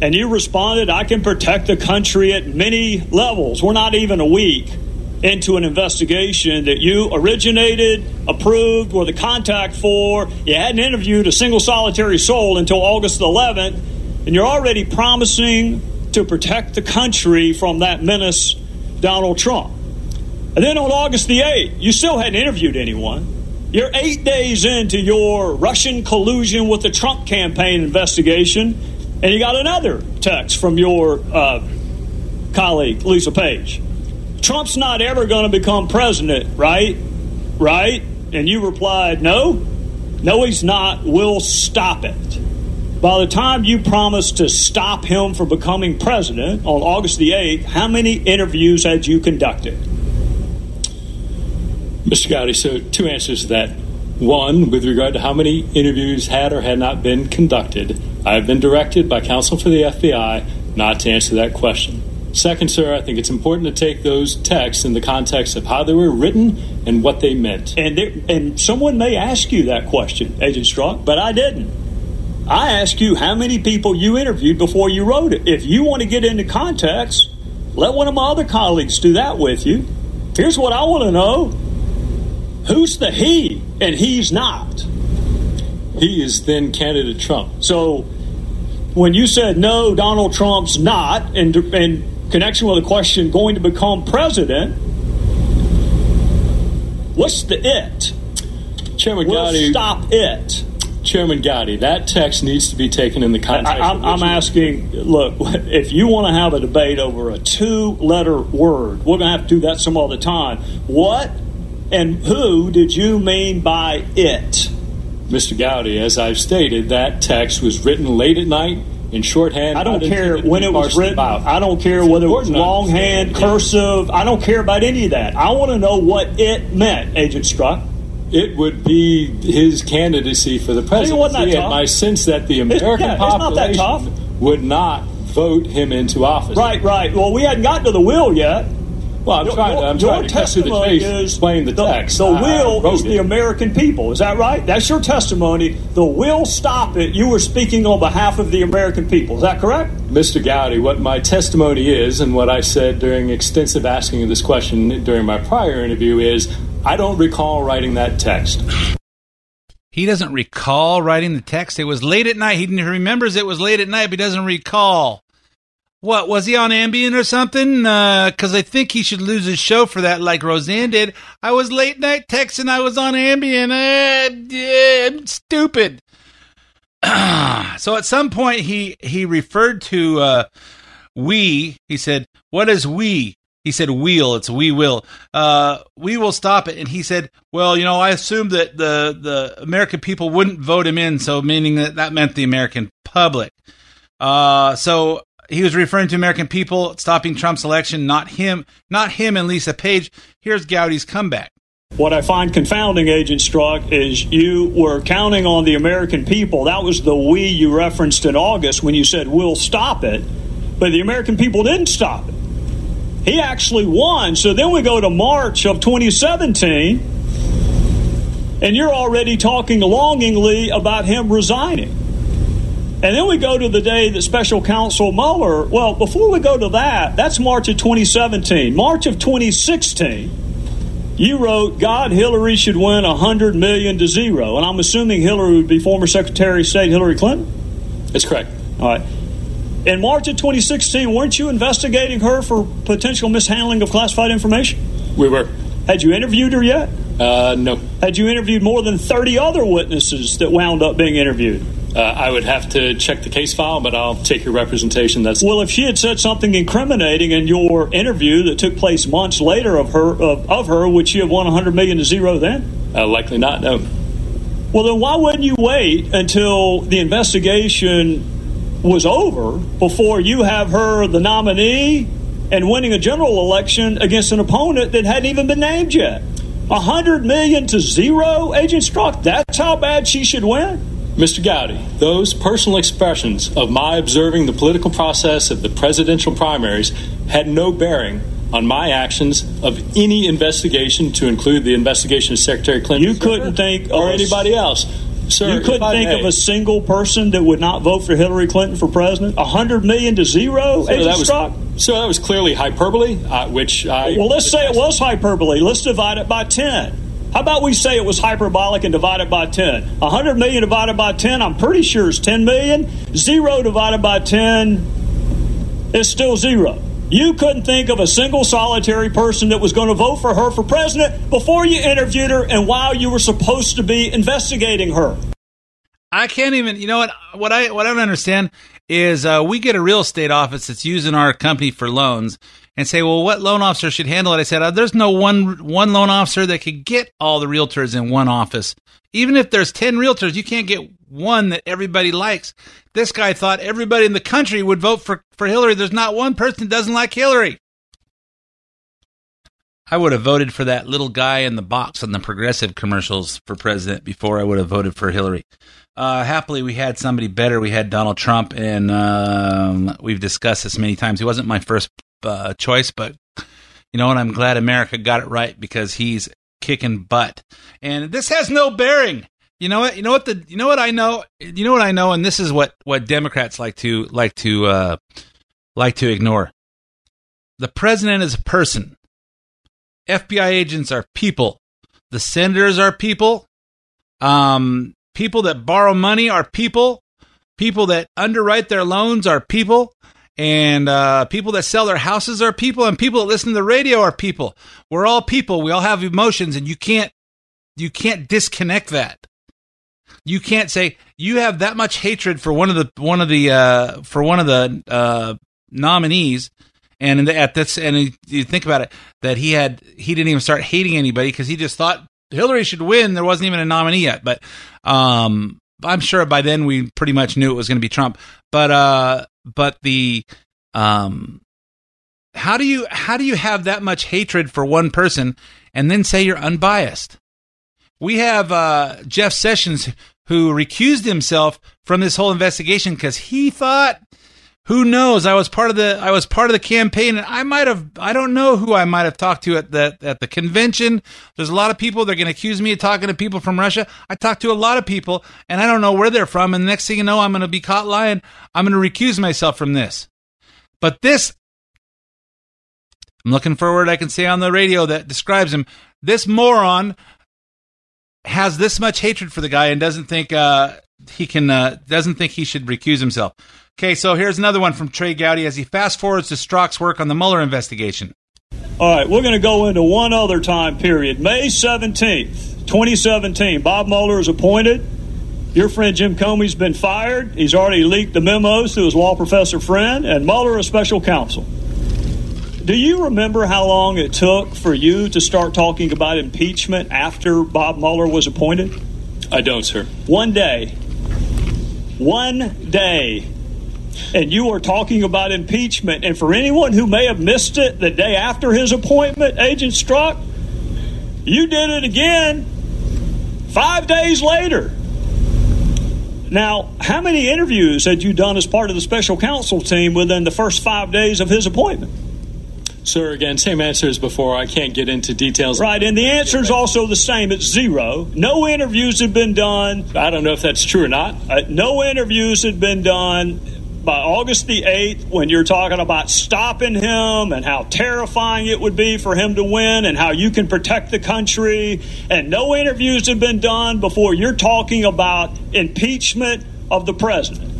Speaker 13: And you responded, I can protect the country at many levels. We're not even a week into an investigation that you originated, approved, were the contact for. You hadn't interviewed a single solitary soul until August 11th, and you're already promising to protect the country from that menace, Donald Trump. And then on August the 8th, you still hadn't interviewed anyone. You're eight days into your Russian collusion with the Trump campaign investigation, and you got another text from your uh, colleague, Lisa Page. Trump's not ever going to become president, right? Right? And you replied, no. No, he's not. We'll stop it. By the time you promised to stop him from becoming president on August the 8th, how many interviews had you conducted?
Speaker 14: Mr. Gowdy, so two answers to that. One, with regard to how many interviews had or had not been conducted, I have been directed by counsel for the FBI not to answer that question. Second, sir, I think it's important to take those texts in the context of how they were written and what they meant.
Speaker 13: And and someone may ask you that question, Agent Strzok, but I didn't. I asked you how many people you interviewed before you wrote it. If you want to get into context, let one of my other colleagues do that with you. Here's what I want to know Who's the he and he's not?
Speaker 14: He is then candidate Trump.
Speaker 13: So when you said no, Donald Trump's not, in, in connection with the question going to become president, what's the it?
Speaker 14: Chairman
Speaker 13: we'll
Speaker 14: Gowdy.
Speaker 13: Stop it.
Speaker 14: Chairman Gowdy, that text needs to be taken in the context.
Speaker 13: I, am asking, look, <laughs> if you want to have a debate over a two letter word, we're going to have to do that some other time. What and who did you mean by it?
Speaker 14: Mr. Gowdy, as I've stated, that text was written late at night in shorthand.
Speaker 13: I don't care when it was written. About. I don't care whether it was longhand, cursive. I don't care about any of that. I want to know what it meant, Agent Strzok.
Speaker 14: It would be his candidacy for the presidency, and my sense that the American
Speaker 13: yeah,
Speaker 14: population
Speaker 13: not
Speaker 14: would not vote him into office.
Speaker 13: Right, right. Well, we hadn't gotten to the will yet.
Speaker 14: Well, I'm
Speaker 13: your,
Speaker 14: trying to, I'm
Speaker 13: your
Speaker 14: trying to cut to the chase,
Speaker 13: is
Speaker 14: explain the,
Speaker 13: the
Speaker 14: text.
Speaker 13: The
Speaker 14: I,
Speaker 13: will
Speaker 14: I
Speaker 13: is the. American people. Is that right? That's your testimony. The will stop it. You were speaking on behalf of the American people. Is that correct?
Speaker 14: Mr. Gowdy, what my testimony is and what I said during extensive asking of this question during my prior interview is I don't recall writing that text.
Speaker 2: He doesn't recall writing the text. It was late at night. He doesn't remembers it was late at night, but he doesn't recall. What was he on Ambien or something? Because uh, I think he should lose his show for that, like Roseanne did. I was late night texting. I was on Ambien. Uh, yeah, I'm stupid. <clears throat> so at some point he he referred to uh, we. He said, "What is we?" He said, "We'll." It's we will. Uh, we will stop it. And he said, "Well, you know, I assumed that the the American people wouldn't vote him in, so meaning that that meant the American public." Uh, so he was referring to American people stopping Trump's election, not him, not him and Lisa Page. Here's Gowdy's comeback.
Speaker 13: What I find confounding, Agent Strzok, is you were counting on the American people. That was the we you referenced in August when you said, we'll stop it. But the American people didn't stop it. He actually won. So then we go to March of 2017, and you're already talking longingly about him resigning. And then we go to the day that special counsel Mueller, well, before we go to that, that's March of 2017. March of 2016, you wrote, God, Hillary should win 100 million to zero. And I'm assuming Hillary would be former Secretary of State Hillary Clinton?
Speaker 14: That's correct.
Speaker 13: All right. In March of 2016, weren't you investigating her for potential mishandling of classified information?
Speaker 14: We were.
Speaker 13: Had you interviewed her yet?
Speaker 14: Uh, no.
Speaker 13: Had you interviewed more than 30 other witnesses that wound up being interviewed?
Speaker 14: Uh, I would have to check the case file, but I'll take your representation. That's
Speaker 13: well. If she had said something incriminating in your interview that took place months later of her of, of her, would she have won 100 million to zero then?
Speaker 14: Uh, likely not. No.
Speaker 13: Well, then why wouldn't you wait until the investigation was over before you have her the nominee and winning a general election against an opponent that hadn't even been named yet? A 100 million to zero, Agent Strzok. That's how bad she should win.
Speaker 14: Mr. Gowdy, those personal expressions of my observing the political process of the presidential primaries had no bearing on my actions of any investigation, to include the investigation of Secretary Clinton.
Speaker 13: You couldn't think
Speaker 14: or anybody else. Sir,
Speaker 13: you couldn't think
Speaker 14: may.
Speaker 13: of a single person that would not vote for Hillary Clinton for president. A hundred million to zero,
Speaker 14: so that was,
Speaker 13: Strzok?
Speaker 14: So that was clearly hyperbole, uh, which I.
Speaker 13: Well, let's say it was hyperbole. Let's divide it by ten. How about we say it was hyperbolic and divide it by 10? 100 million divided by 10, I'm pretty sure is 10 million. Zero divided by 10 is still zero. You couldn't think of a single solitary person that was going to vote for her for president before you interviewed her and while you were supposed to be investigating her.
Speaker 2: I can't even. You know what? What I what I don't understand is uh, we get a real estate office that's using our company for loans and say, well, what loan officer should handle it? I said, uh, there's no one one loan officer that could get all the realtors in one office. Even if there's ten realtors, you can't get one that everybody likes. This guy thought everybody in the country would vote for for Hillary. There's not one person that doesn't like Hillary. I would have voted for that little guy in the box on the progressive commercials for president before I would have voted for Hillary. Uh, happily, we had somebody better. We had Donald Trump, and um, we've discussed this many times. He wasn't my first uh, choice, but you know what? I'm glad America got it right because he's kicking butt. And this has no bearing. You know what? You know what the? You know what I know? You know what I know? And this is what what Democrats like to like to uh, like to ignore. The president is a person. FBI agents are people. The senators are people. Um, People that borrow money are people. People that underwrite their loans are people. And uh, people that sell their houses are people. And people that listen to the radio are people. We're all people. We all have emotions, and you can't you can't disconnect that. You can't say you have that much hatred for one of the one of the uh, for one of the uh, nominees, and at this and you think about it that he had he didn't even start hating anybody because he just thought Hillary should win. There wasn't even a nominee yet, but um, I'm sure by then we pretty much knew it was going to be Trump. But uh, but the um, how do you how do you have that much hatred for one person and then say you're unbiased? We have uh, Jeff Sessions who recused himself from this whole investigation because he thought who knows? I was part of the I was part of the campaign, and I might have I don't know who I might have talked to at the at the convention. There's a lot of people. They're going to accuse me of talking to people from Russia. I talked to a lot of people, and I don't know where they're from. And the next thing you know, I'm going to be caught lying. I'm going to recuse myself from this. But this, I'm looking for a word I can say on the radio that describes him. This moron has this much hatred for the guy and doesn't think uh, he can uh, doesn't think he should recuse himself. Okay, so here's another one from Trey Gowdy as he fast forwards to Strzok's work on the Mueller investigation.
Speaker 13: All right, we're going to go into one other time period. May 17th, 2017, Bob Mueller is appointed. Your friend Jim Comey's been fired. He's already leaked the memos to his law professor friend, and Mueller is special counsel. Do you remember how long it took for you to start talking about impeachment after Bob Mueller was appointed?
Speaker 14: I don't, sir.
Speaker 13: One day. One day and you are talking about impeachment. And for anyone who may have missed it the day after his appointment, Agent Strzok, you did it again five days later. Now, how many interviews had you done as part of the special counsel team within the first five days of his appointment?
Speaker 14: Sir, again, same answer as before. I can't get into details.
Speaker 13: Right, and the answer is also the same. It's zero. No interviews have been done.
Speaker 14: I don't know if that's true or not.
Speaker 13: Uh, no interviews had been done by August the 8th, when you're talking about stopping him and how terrifying it would be for him to win and how you can protect the country, and no interviews have been done before you're talking about impeachment of the president.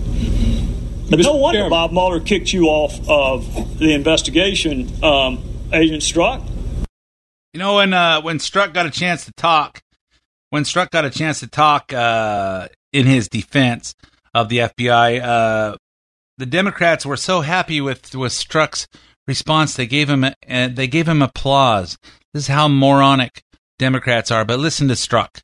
Speaker 13: But no wonder Bob Mueller kicked you off of the investigation, um, Agent Strzok.
Speaker 2: You know, when uh, when Strzok got a chance to talk, when Strzok got a chance to talk uh, in his defense of the FBI, uh, the Democrats were so happy with with Strzok's response they gave him uh, they gave him applause. This is how moronic Democrats are. But listen to Strzok.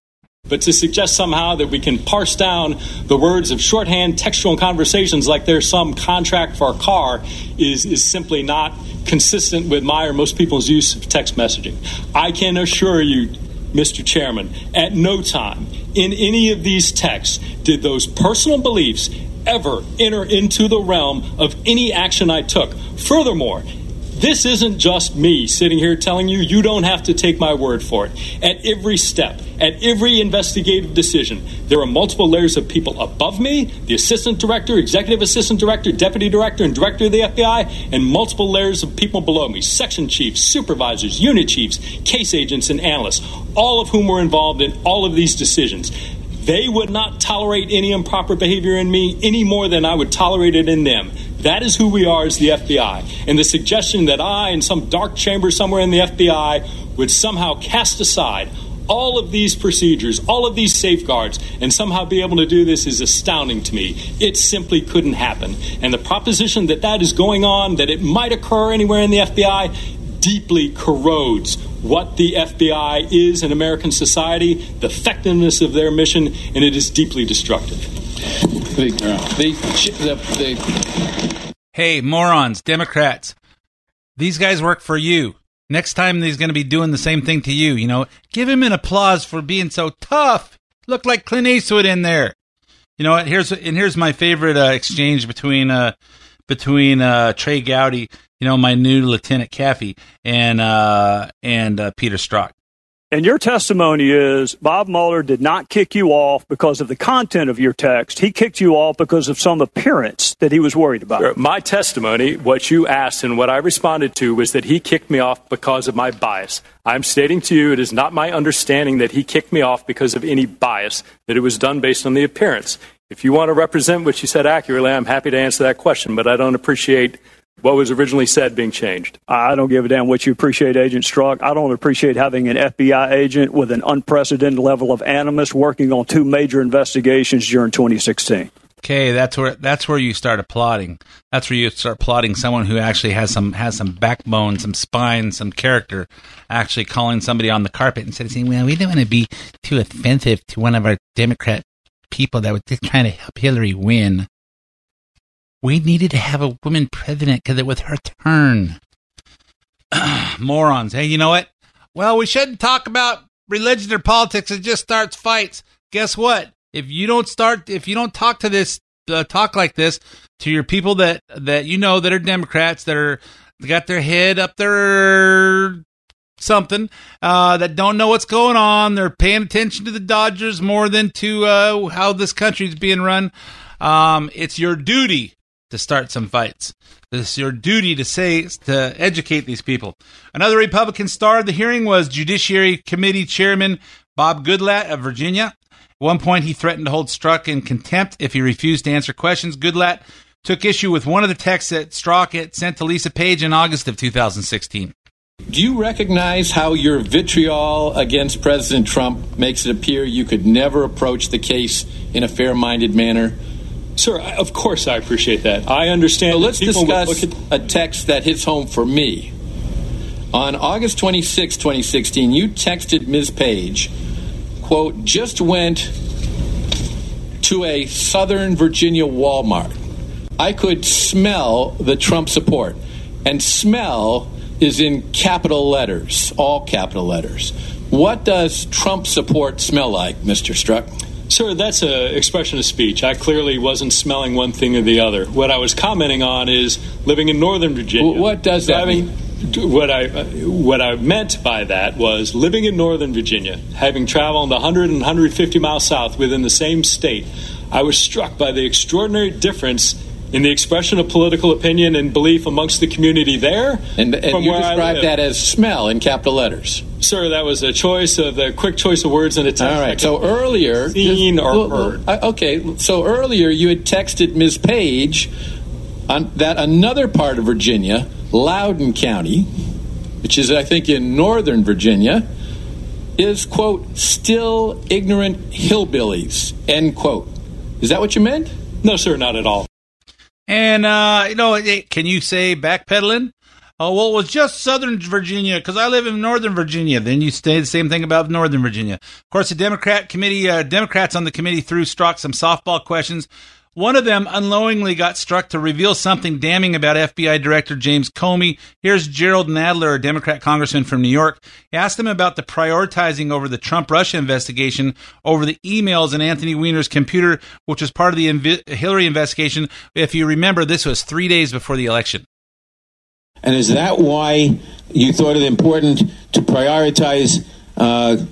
Speaker 14: But to suggest somehow that we can parse down the words of shorthand textual conversations like there's some contract for a car is, is simply not consistent with my or most people's use of text messaging. I can assure you, Mr. Chairman, at no time in any of these texts did those personal beliefs ever enter into the realm of any action I took. Furthermore, this isn't just me sitting here telling you you don't have to take my word for it. At every step, at every investigative decision, there are multiple layers of people above me the assistant director, executive assistant director, deputy director, and director of the FBI, and multiple layers of people below me section chiefs, supervisors, unit chiefs, case agents, and analysts, all of whom were involved in all of these decisions. They would not tolerate any improper behavior in me any more than I would tolerate it in them. That is who we are as the FBI. And the suggestion that I, in some dark chamber somewhere in the FBI, would somehow cast aside all of these procedures, all of these safeguards, and somehow be able to do this is astounding to me. It simply couldn't happen. And the proposition that that is going on, that it might occur anywhere in the FBI, deeply corrodes what the FBI is in American society, the effectiveness of their mission, and it is deeply destructive.
Speaker 2: Hey, morons, Democrats. These guys work for you. Next time he's going to be doing the same thing to you, you know. Give him an applause for being so tough. Look like Clint Eastwood in there. You know what? Here's and here's my favorite uh, exchange between uh between uh Trey Gowdy, you know, my new Lieutenant Kaffee, and uh and uh, Peter Strzok.
Speaker 13: And your testimony is Bob Mueller did not kick you off because of the content of your text. He kicked you off because of some appearance that he was worried about.
Speaker 14: My testimony, what you asked and what I responded to, was that he kicked me off because of my bias. I'm stating to you it is not my understanding that he kicked me off because of any bias, that it was done based on the appearance. If you want to represent what you said accurately, I'm happy to answer that question, but I don't appreciate what was originally said being changed.
Speaker 13: I don't give a damn what you appreciate, Agent Strzok. I don't appreciate having an FBI agent with an unprecedented level of animus working on two major investigations during 2016.
Speaker 2: Okay, that's where that's where you start applauding. That's where you start applauding someone who actually has some has some backbone, some spine, some character. Actually, calling somebody on the carpet instead of saying, "Well, we don't want to be too offensive to one of our Democrat people that was just trying to help Hillary win." We needed to have a woman president because it was her turn. <clears throat> Morons. Hey, you know what? Well, we shouldn't talk about religion or politics. It just starts fights. Guess what? If you don't start, if you don't talk to this, uh, talk like this to your people that that you know that are Democrats that are got their head up their something uh, that don't know what's going on. They're paying attention to the Dodgers more than to uh, how this country's being run. Um, it's your duty to start some fights. It's your duty to say to educate these people. Another Republican star of the hearing was Judiciary Committee Chairman Bob Goodlatte of Virginia. At one point, he threatened to hold Strzok in contempt if he refused to answer questions. Goodlatte took issue with one of the texts that Strzok had sent to Lisa Page in August of 2016.
Speaker 16: Do you recognize how your vitriol against President Trump makes it appear you could never approach the case in a fair minded manner?
Speaker 14: Sir, I- of course I appreciate that. I understand.
Speaker 16: So let's discuss
Speaker 14: at-
Speaker 16: a text that hits home for me. On August 26, 2016, you texted Ms. Page, quote, just went to a Southern Virginia Walmart. I could smell the Trump support. And smell is in capital letters, all capital letters. What does Trump support smell like, Mr. Strzok?
Speaker 14: Sir, that's an expression of speech. I clearly wasn't smelling one thing or the other. What I was commenting on is living in Northern Virginia.
Speaker 16: What does that
Speaker 14: Having- What I uh, what I meant by that was living in Northern Virginia, having traveled 100 and 150 miles south within the same state. I was struck by the extraordinary difference in the expression of political opinion and belief amongst the community there.
Speaker 16: And, and you described that as smell in capital letters.
Speaker 14: Sir, that was a choice of the quick choice of words in a text.
Speaker 16: All right. So earlier,
Speaker 14: seen or
Speaker 16: Well,
Speaker 14: heard.
Speaker 16: okay. So earlier, you had texted Ms. Page on that another part of Virginia, Loudoun County, which is I think in northern Virginia, is quote still ignorant hillbillies end quote. Is that what you meant?
Speaker 14: No, sir, not at all.
Speaker 2: And uh, you know, can you say backpedaling? Oh well, it was just Southern Virginia because I live in Northern Virginia. Then you say the same thing about Northern Virginia. Of course, the Democrat committee, uh, Democrats on the committee threw Strzok some softball questions. One of them unknowingly got Strzok to reveal something damning about FBI Director James Comey. Here's Jerrold Nadler, a Democrat congressman from New York. He asked him about the prioritizing over the Trump Russia investigation over the emails in Anthony Weiner's computer, which was part of the invi- Hillary investigation. If you remember, this was three days before the election.
Speaker 23: And is that why you thought it important to prioritize, uh,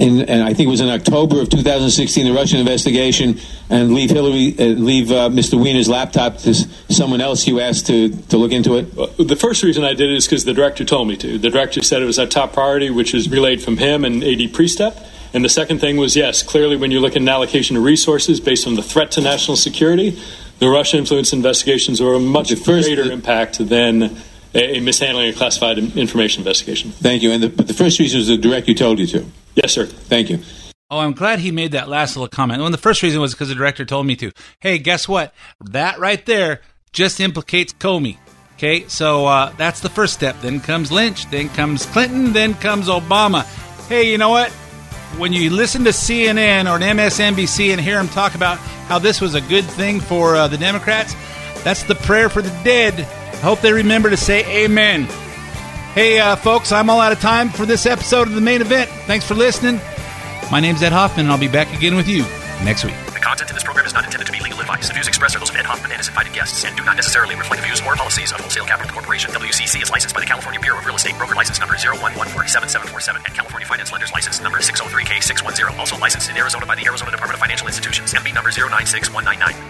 Speaker 23: in, and I think it was in October of 2016, the Russian investigation, and leave Hillary, uh, leave uh, Mr. Weiner's laptop to s- someone else you asked to, to look into it?
Speaker 14: The first reason I did it is because the director told me to. The director said it was our top priority, which was relayed from him and AD Priestap. And the second thing was yes, clearly when you look at an allocation of resources based on the threat to national security, the Russia influence investigations are a much greater impact than a, a mishandling of classified information investigation.
Speaker 23: Thank you. And the, but the first reason was the director told you to.
Speaker 14: Yes, sir.
Speaker 23: Thank you.
Speaker 2: Oh, I'm glad he made that last little comment. Well, the first reason was because the director told me to. Hey, guess what? That right there just implicates Comey. Okay, so uh, that's the first step. Then comes Lynch, then comes Clinton, then comes Obama. Hey, you know what? When you listen to CNN or an MSNBC and hear them talk about how this was a good thing for uh, the Democrats, that's the prayer for the dead. Hope they remember to say amen. Hey, uh, folks, I'm all out of time for this episode of the main event. Thanks for listening. My name's Ed Hoffman, and I'll be back again with you next week.
Speaker 24: The content in this program is not intended to be legal advice. The views expressed are those of Ed Hoffman and his invited guests and do not necessarily reflect the views or policies of Wholesale Capital Corporation. WCC is licensed by the California Bureau of Real Estate Broker License Number 011477747 and California Finance Lenders License Number 603K610. Also licensed in Arizona by the Arizona Department of Financial Institutions. MB number 096199.